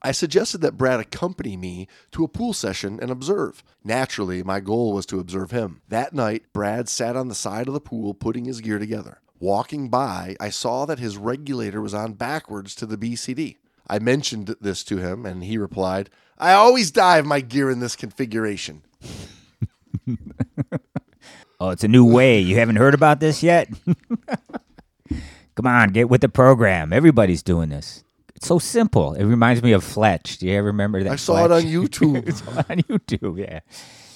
I suggested that Brad accompany me to a pool session and observe. Naturally, my goal was to observe him. That night, Brad sat on the side of the pool putting his gear together. Walking by, I saw that his regulator was on backwards to the BCD. I mentioned this to him, and he replied, I always dive my gear in this configuration. [laughs] Oh, it's a new way. You haven't heard about this yet? [laughs] Come on, get with the program. Everybody's doing this. It's so simple. It reminds me of Fletch. Do you ever remember that? I saw it on [laughs] YouTube. It's on YouTube, yeah.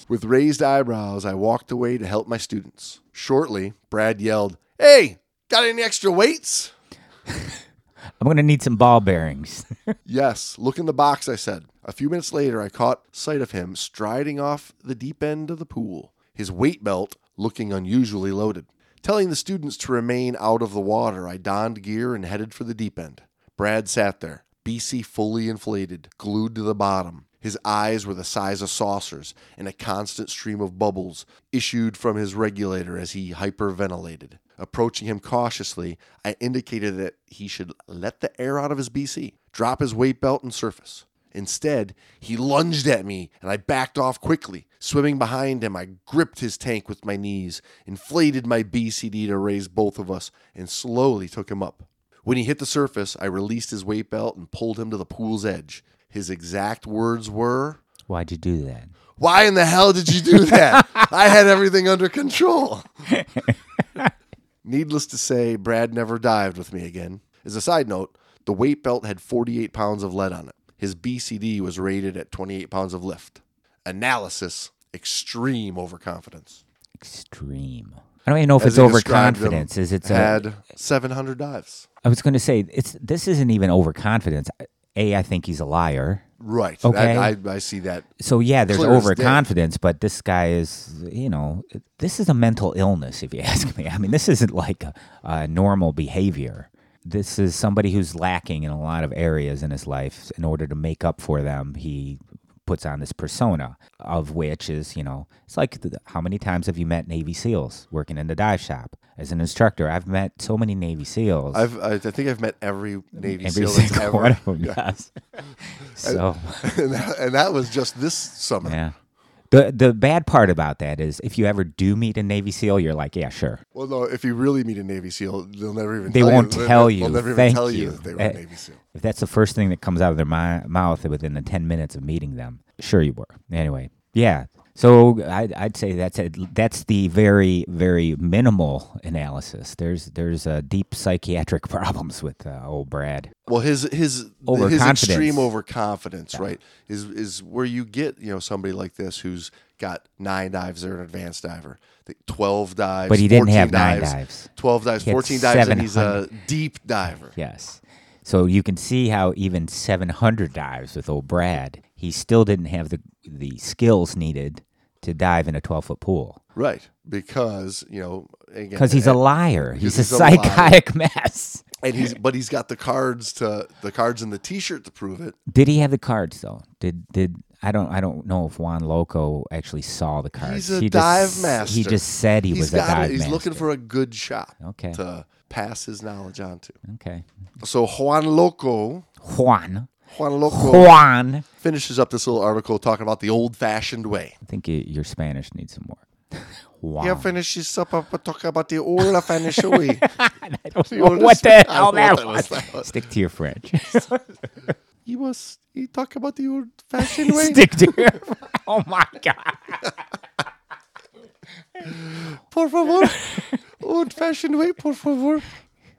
With raised eyebrows, I walked away to help my students. Shortly, Brad yelled, Hey, got any extra weights? [laughs] I'm going to need some ball bearings. [laughs] Yes, look in the box, I said. A few minutes later, I caught sight of him striding off the deep end of the pool, his weight belt looking unusually loaded. Telling the students to remain out of the water, I donned gear and headed for the deep end. Brad sat there, BC fully inflated, glued to the bottom. His eyes were the size of saucers, and a constant stream of bubbles issued from his regulator as he hyperventilated. Approaching him cautiously, I indicated that he should let the air out of his BC, drop his weight belt, and surface. Instead, he lunged at me and I backed off quickly. Swimming behind him, I gripped his tank with my knees, inflated my BCD to raise both of us, and slowly took him up. When he hit the surface, I released his weight belt and pulled him to the pool's edge. His exact words were, Why'd you do that? Why in the hell did you do that? [laughs] I had everything under control. Needless to say, Brad never dived with me again. As a side note, the weight belt had 48 pounds of lead on it. His BCD was rated at 28 pounds of lift. Analysis extreme overconfidence. Extreme. I don't even know if As it's overconfidence. Is it's a, uh, had 700 dives. I was going to say it's this isn't even overconfidence. A, I think he's a liar. Right. Okay. That- I, I see that. So yeah, there's Clear as day. overconfidence, but this guy is, you know, this is a mental illness. If you [laughs] ask me, I mean, this isn't like a, a normal behavior. This is somebody who's lacking in a lot of areas in his life. In order to make up for them, he puts on this persona, of which is, you know, it's like the, how many times have you met Navy SEALs working in the dive shop as an instructor? I've met so many Navy SEALs. I've, I, I think I've met every Navy every SEAL single ever. one of them does. [laughs] so. [laughs] and, that, and that was just this summer. Yeah. The the bad part about that is if you ever do meet a Navy SEAL, you're like, yeah, sure. Well, no, if you really meet a Navy SEAL, they'll never even They tell won't you. tell [laughs] They'll you. never even tell you. you. that they were Eh, a Navy SEAL. If that's the first thing that comes out of their mi- mouth within the 10 minutes of meeting them, sure you were. Anyway, yeah. So I'd, I'd say that's a, that's the very very minimal analysis. There's there's uh, deep psychiatric [laughs] problems with uh, old Brad. Well, his his his extreme overconfidence, right, is is where you get you know somebody like this who's got nine dives. They're an advanced diver. Twelve dives, But he didn't 14 have nine dives, dives. Twelve dives, fourteen dives, and he's a deep diver. Yes. So you can see how even 700 dives with old Brad, he still didn't have the the skills needed to dive in a 12 foot pool. Right, because you know Because he's a liar. He's, he's a a liar. psychotic mess. and he's but he's got the cards to the cards and the T-shirt to prove it. Did he have the cards though? Did did I don't I don't know if Juan Loco actually saw the cards. He's a he dive just, master. He just said he He's was a dive it. He's master. looking for a good shot Okay. to pass his knowledge on to. Okay. So Juan Loco, Juan. Juan Loco Juan. finishes up this little article talking about the old-fashioned way. I think you, your Spanish needs some more. [laughs] Juan. He finishes up uh, talking about the way. [laughs] I don't know know, what the hell know that was. was. Stick to your French. he was he talk about the old-fashioned way. Stick to your. Oh my god. [laughs] Por favor, old-fashioned way. Por favor.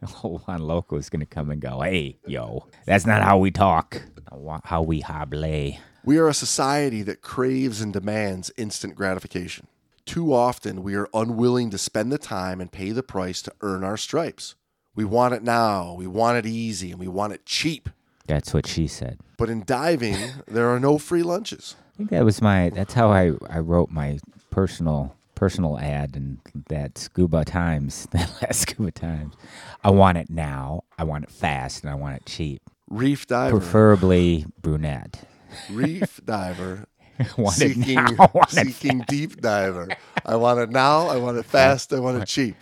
[laughs] Oh, Juan Loco is gonna come and go. Hey, yo, that's not how we talk. How we hable. Eh? We are a society that craves and demands instant gratification. Too often, we are unwilling to spend the time and pay the price to earn our stripes. We want it now, we want it easy, and we want it cheap. That's what she said. But in diving, there are no free lunches. I think that was my. That's how I, I wrote my personal personal ad and that Scuba Times, [laughs] that last Scuba Times. I want it now. I want it fast, and I want it cheap. Reef diver, Preferably brunette. reef [laughs] diver, want it seeking, now. [laughs] Want seeking deep diver. I want it now. I want it fast. I want it cheap.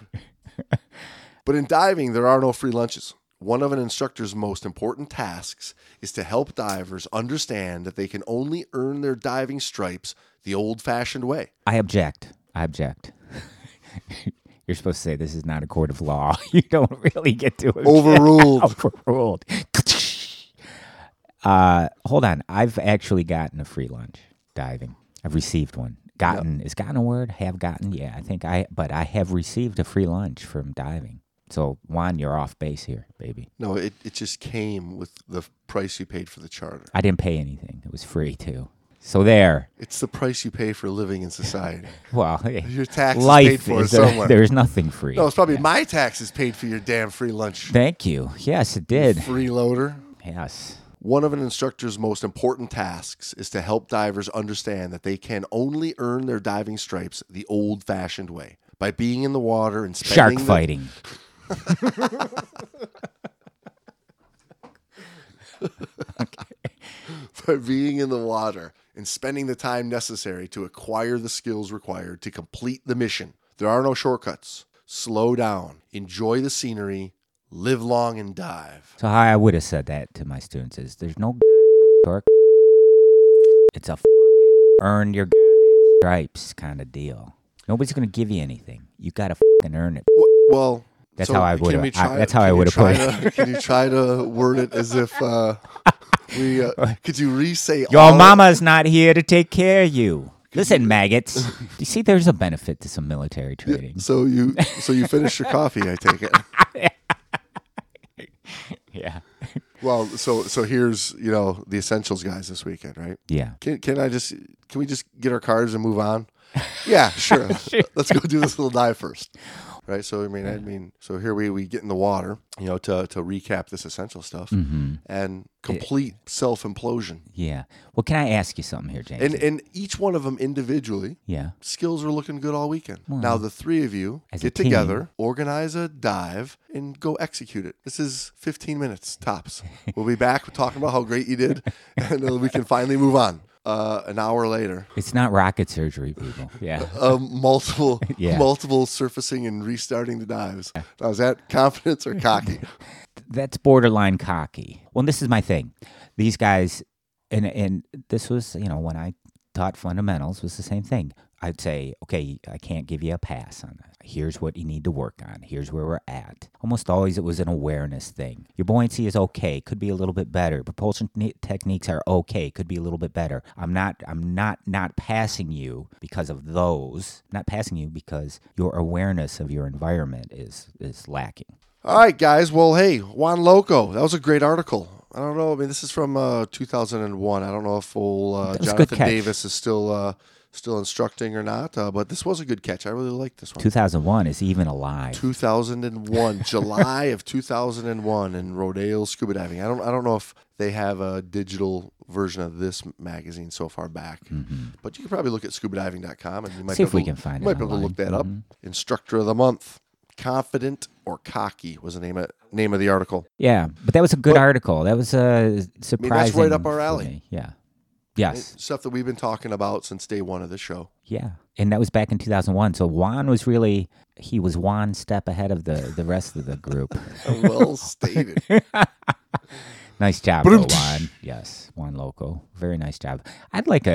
But in diving, there are no free lunches. One of an instructor's most important tasks is to help divers understand that they can only earn their diving stripes the old fashioned way. I object. I object. [laughs] You're supposed to say this is not a court of law. [laughs] You don't really get to object. Overruled. [laughs] Overruled. Uh, hold on. I've actually gotten a free lunch diving. I've received one. Gotten is gotten a word? Have gotten? Yeah, I think I. But I have received a free lunch from diving. So Juan, you're off base here, baby. No, it, it just came with the price you paid for the charter. I didn't pay anything. It was free too. So there. It's the price you pay for living in society. [laughs] Well, hey, Your taxes life paid for is somewhere. [laughs] there's nothing free. No, it's probably my taxes paid for your damn free lunch. Thank you. Yes, it did. Freeloader. Yes. One of an instructor's most important tasks is to help divers understand that they can only earn their diving stripes the old fashioned way by being in the water and Shark fighting. [laughs] by being in the water and spending the time necessary to acquire the skills required to complete the mission. There are no shortcuts. Slow down, enjoy the scenery, live long and dive. So how I would have said that to my students is there's no torque. It's a earn your stripes kind of deal. Nobody's gonna give you anything. You gotta fucking earn it. Well, That's so how I I- that's how I would've put it. Can you try to word it as if uh, we? Uh, [laughs] could you re-say Your mama's not here to take care of you. Listen, maggots. [laughs] You see there's a benefit to some military training? So you, so you finished your coffee, I take it. [laughs] Yeah. Well, so so here's you know the essentials guys this weekend, right? Yeah. Can can I just can we just get our cards and move on? Yeah, sure. Let's go do this little dive first. Right. So I mean, I mean, so here we we get in the water, you know, to to recap this essential stuff Mm-hmm. and complete self implosion. Yeah. Well, can I ask you something here, James? And and each one of them individually, yeah. skills are looking good all weekend. now the three of you get together, organize a dive, and go execute it. This is 15 minutes tops. [laughs] we'll be back talking about how great you did, [laughs] and then we can finally move on. Uh, an hour later, It's not rocket surgery, people. [laughs] Yeah. um, multiple [laughs] Yeah. multiple surfacing and restarting the dives. Now, is that confidence or cocky? [laughs] that's borderline cocky. Well, this is my thing. These guys, and and this was you know when I taught fundamentals was the same thing. I'd say, okay, I can't give you a pass on that. Here's what you need to work on. Here's where we're at. Almost always it was an awareness thing. Your buoyancy is okay, could be a little bit better. Propulsion techniques are okay, could be a little bit better. I'm not I'm not not passing you because of those. Not passing you because your awareness of your environment is is lacking. All right, guys. Well, hey, Juan Loco, that was a great article. I don't know. I mean, this is from uh, 2001. I don't know if old uh, That was a good Jonathan. Davis is still uh, still instructing or not, uh, but this was a good catch. I really like this one. 2001 is even alive. 2001, [laughs] July of 2001, in Rodale Scuba Diving. I don't, I don't know if they have a digital version of this magazine so far back, but you can probably look at scubadiving.com and you might Mm-hmm. See be if we able to- can find you it might be able to look that online. up. Instructor of the month, confident or cocky was the name of name of the article. Yeah, but that was a good But- article. That was uh, surprising. That's right up our alley. Yeah. Yes. Stuff that we've been talking about since day one of the show. Yeah. And that was back in 2001. So Juan was really he was one step ahead of the the rest of the group. [laughs] well stated. [laughs] nice job, though, Juan. Yes, Juan Loco. Very nice job. I'd like a,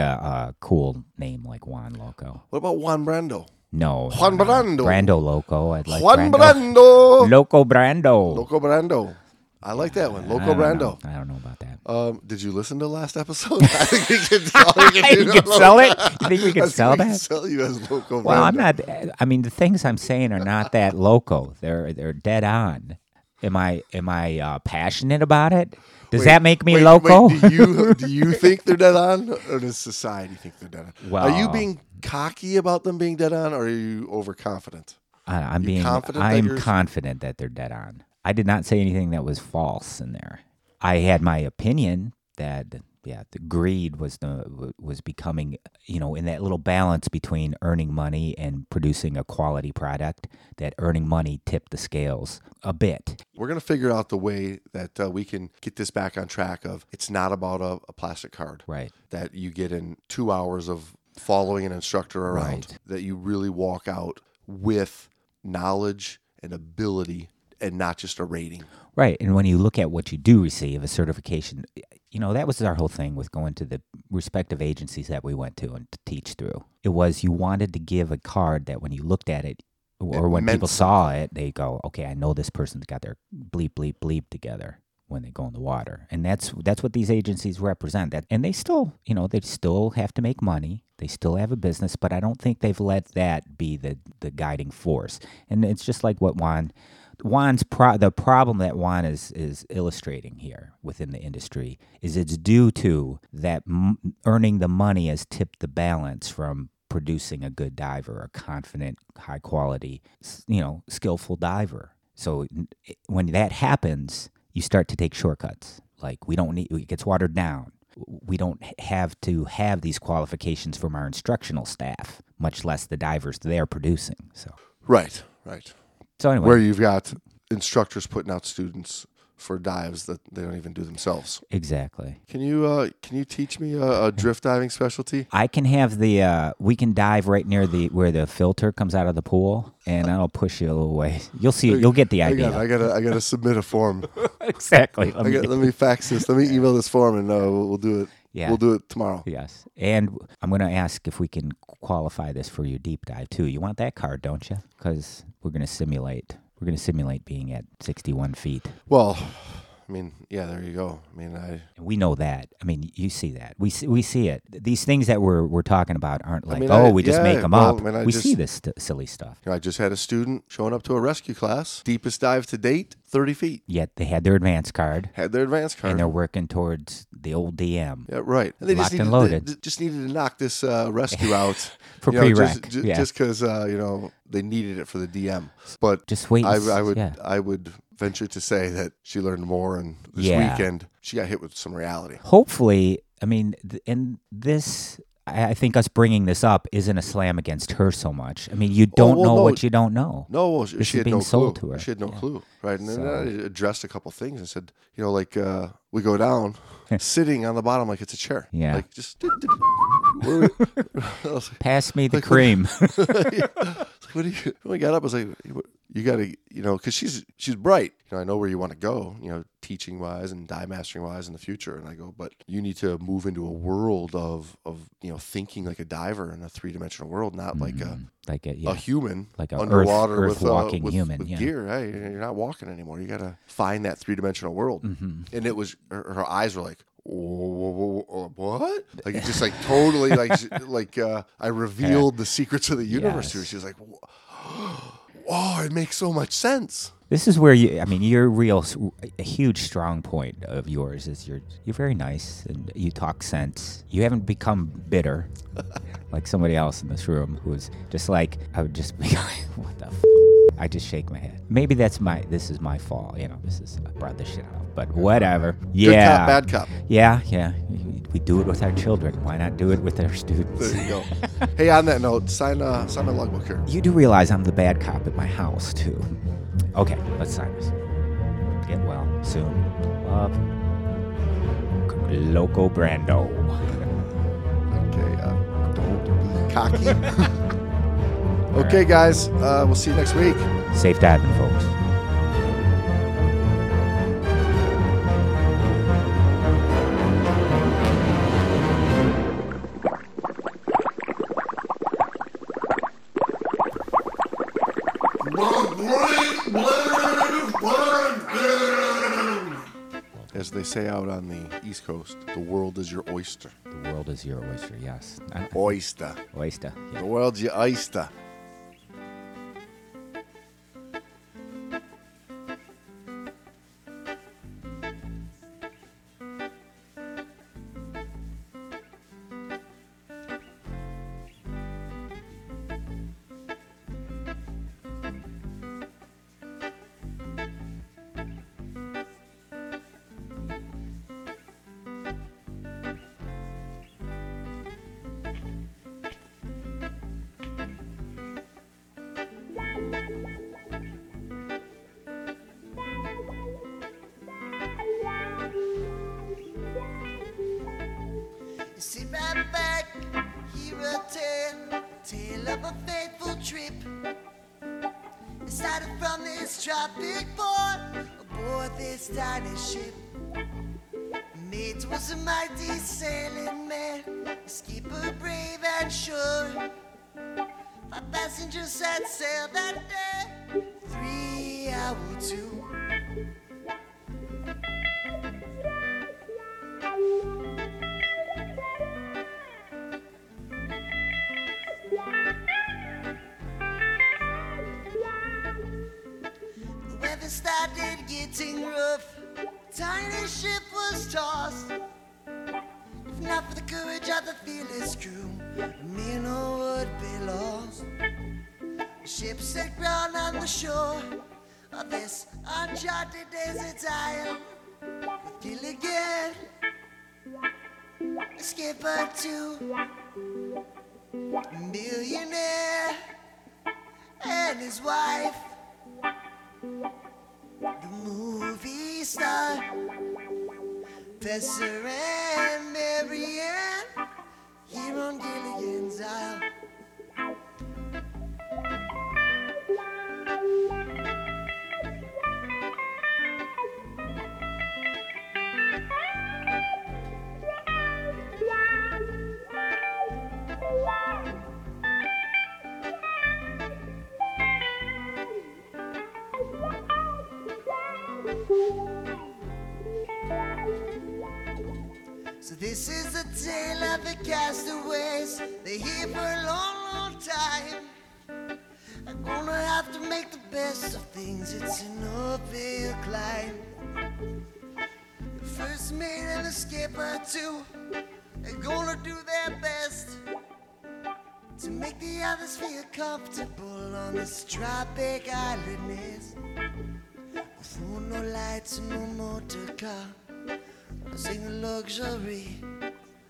a cool name like Juan Loco. What about Juan Brando? No, Juan no, no. Brando. Brando Loco. I'd like Juan Brando. Brando. Loco Brando. Loco Brando. I like that one. I Loco don't Brando. know. I don't know about that. Um, did you listen to the last episode? [laughs] I think we [laughs] can sell, we can do You can sell it? You think we [laughs] I can think sell we that? Sell you as Loco Well, I'm not. I mean, the things I'm saying are not that loco. They're they're dead on. Am I am I uh, passionate about it? Does Wait, that make me wait, loco? wait, do you do you think they're dead on, or does society think they're dead on? Well, are you being cocky about them being dead on, or are you overconfident? I, I'm You being confident I'm confident that they're dead on. I did not say anything that was false in there. I had my opinion that yeah, the greed was the was becoming you know in that little balance between earning money and producing a quality product. That earning money tipped the scales a bit. We're gonna figure out the way that uh, we can get this back on track. Of it's not about a, a plastic card Right. that you get in two hours of following an instructor around. Right. That you really walk out with knowledge and ability, and not just a rating. Right. And when you look at what you do receive, a certification, you know, that was our whole thing with going to the respective agencies that we went to and to teach through. It was you wanted to give a card that when you looked at it, or It when people saw it, they go, okay, I know this person's got their bleep, bleep, bleep together when they go in the water. And that's that's what these agencies represent. That and they still, you know, they still have to make money. They still have a business, but I don't think they've let that be the the guiding force. And it's just like what Juan Juan's pro- the problem that Juan is is illustrating here within the industry is it's due to that m- earning the money has tipped the balance from producing a good diver, a confident, high quality, you know, skillful diver. So when that happens, you start to take shortcuts. Like we don't need it gets watered down. We don't have to have these qualifications from our instructional staff, much less the divers they're producing. So Right. Right. So anyway, Where you've got instructors putting out students for dives that they don't even do themselves. exactly. Can you uh, can you teach me a, a drift diving specialty? I can have the uh, we can dive right near the where the filter comes out of the pool, and that'll push you a little way. You'll see. You'll get the idea. on, I gotta I gotta submit a form. [laughs] exactly. Let I me- got, let me fax this. Let me email this form, and uh, we'll, we'll do it. Yeah. We'll do it tomorrow. yes, and I'm going to ask if we can qualify this for your deep dive too. You want that card, don't you? Because we're going to simulate. We're going to simulate being at 61 feet. Well, I mean, yeah, there you go. I mean, I we know that. I mean, you see that. We see, we see it. These things that we're we're talking about aren't like, mean, oh, I- we just yeah, make them well, up. I mean, I we just- see this st- silly stuff. you know, I just had a student showing up to a rescue class, deepest dive to date, thirty feet. Yet they had their advance card, Had their advanced card. and they're working towards the old DM. Yeah, right. And they Locked just and needed, loaded. they just needed to knock this uh, rescue [laughs] out For you know, prereq, Just, ju- yeah. because uh, you know they needed it for the DM. But Just wait. I, I, I would yeah. I would venture to say that she learned more, and this Yeah. weekend she got hit with some reality. Hopefully, I mean, th- and this, I think us bringing this up isn't a slam against her so much. I mean, you don't Oh, well, know no. what you don't know. No, well, she, This she had being no sold clue. to her. She had no Yeah. clue, right? And then I addressed a couple things and said, you know, like uh, we go down, [laughs] sitting on the bottom like it's a chair. Yeah. like just. I like, [laughs] Pass me the Like, cream. [laughs] what do you? When we got up, I was like, you got to, you know, because she's she's bright. You know, I know where you want to go. You know, teaching wise and dive mastering wise in the future. And I go, but you need to move into a world of of you know thinking like a diver in a three dimensional world, not like a like a, a human Like a underwater earth with, uh, walking with, human, with yeah. gear. Hey, you're not walking anymore. You got to find that three dimensional world. Mm-hmm. And it was her, her eyes were like. "Whoa, whoa, whoa, what? Like it just like totally like [laughs] like uh, I revealed the secrets of the universe to her. Yes. She was like, "Oh, it makes so much sense." This is where you. I mean, your real, a huge strong point of yours is you're you're very nice and you talk sense. You haven't become bitter, [laughs] like somebody else in this room who's just like I would just be [laughs] like, what the. F-? I just shake my head. Maybe that's my. This is my fault. You know, this is I brought this shit up, but whatever. Good Yeah. cop, bad cop. Yeah, yeah. We- We do it with our children. Why not do it with our students? There you go. [laughs] hey, on that note, sign uh, sign my logbook here. You do realize I'm the bad cop at my house, too. Okay, let's sign this. Get well soon. Love. Loco Brando. Okay, uh, don't be cocky. [laughs] okay, guys, uh, we'll see you next week. Safe diving, folks. Say out on the East Coast, the world is your oyster. The world is your oyster, yes. Oyster. oyster. The world's your oyster. Started getting rough. Tiny ship was tossed. If not for the courage of the fearless crew, Minnow would be lost. The ship set on the shore of this uncharted desert isle. With Gilligan, a skipper too, millionaire, and his wife the movie star Besser and Mary Ann here on Gilligan's Isle. So this is the tale of the castaways. They're here for a long, long time. I'm gonna have to make the best of things. It's an uphill climb. The first mate and the skipper too. They're gonna do their best to make the others feel comfortable on this tropic island. Is for no lights no motor car. Sing luxury.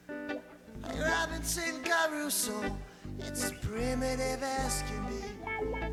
Like Robinson Crusoe, it's primitive as can be.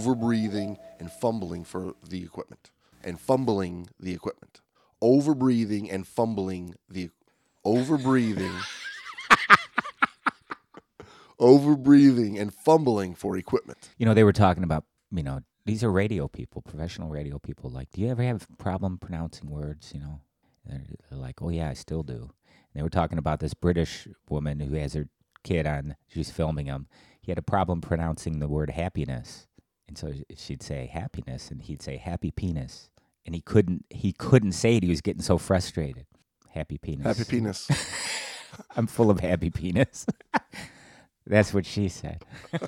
Overbreathing and fumbling for the equipment. And fumbling the equipment. Overbreathing and fumbling the overbreathing. [laughs] overbreathing and fumbling for equipment. You know, they were talking about, you know, these are radio people, professional radio people. Like, do you ever have a problem pronouncing words? You know, they're, they're like, oh, yeah, I still do. And they were talking about this British woman who has her kid on, she's filming him. He had a problem pronouncing the word happiness. And so she'd say happiness, and he'd say happy penis. And he couldn't, he couldn't say it. He was getting so frustrated. Happy penis. Happy penis. [laughs] I'm full of happy penis. [laughs] That's what she said. [laughs]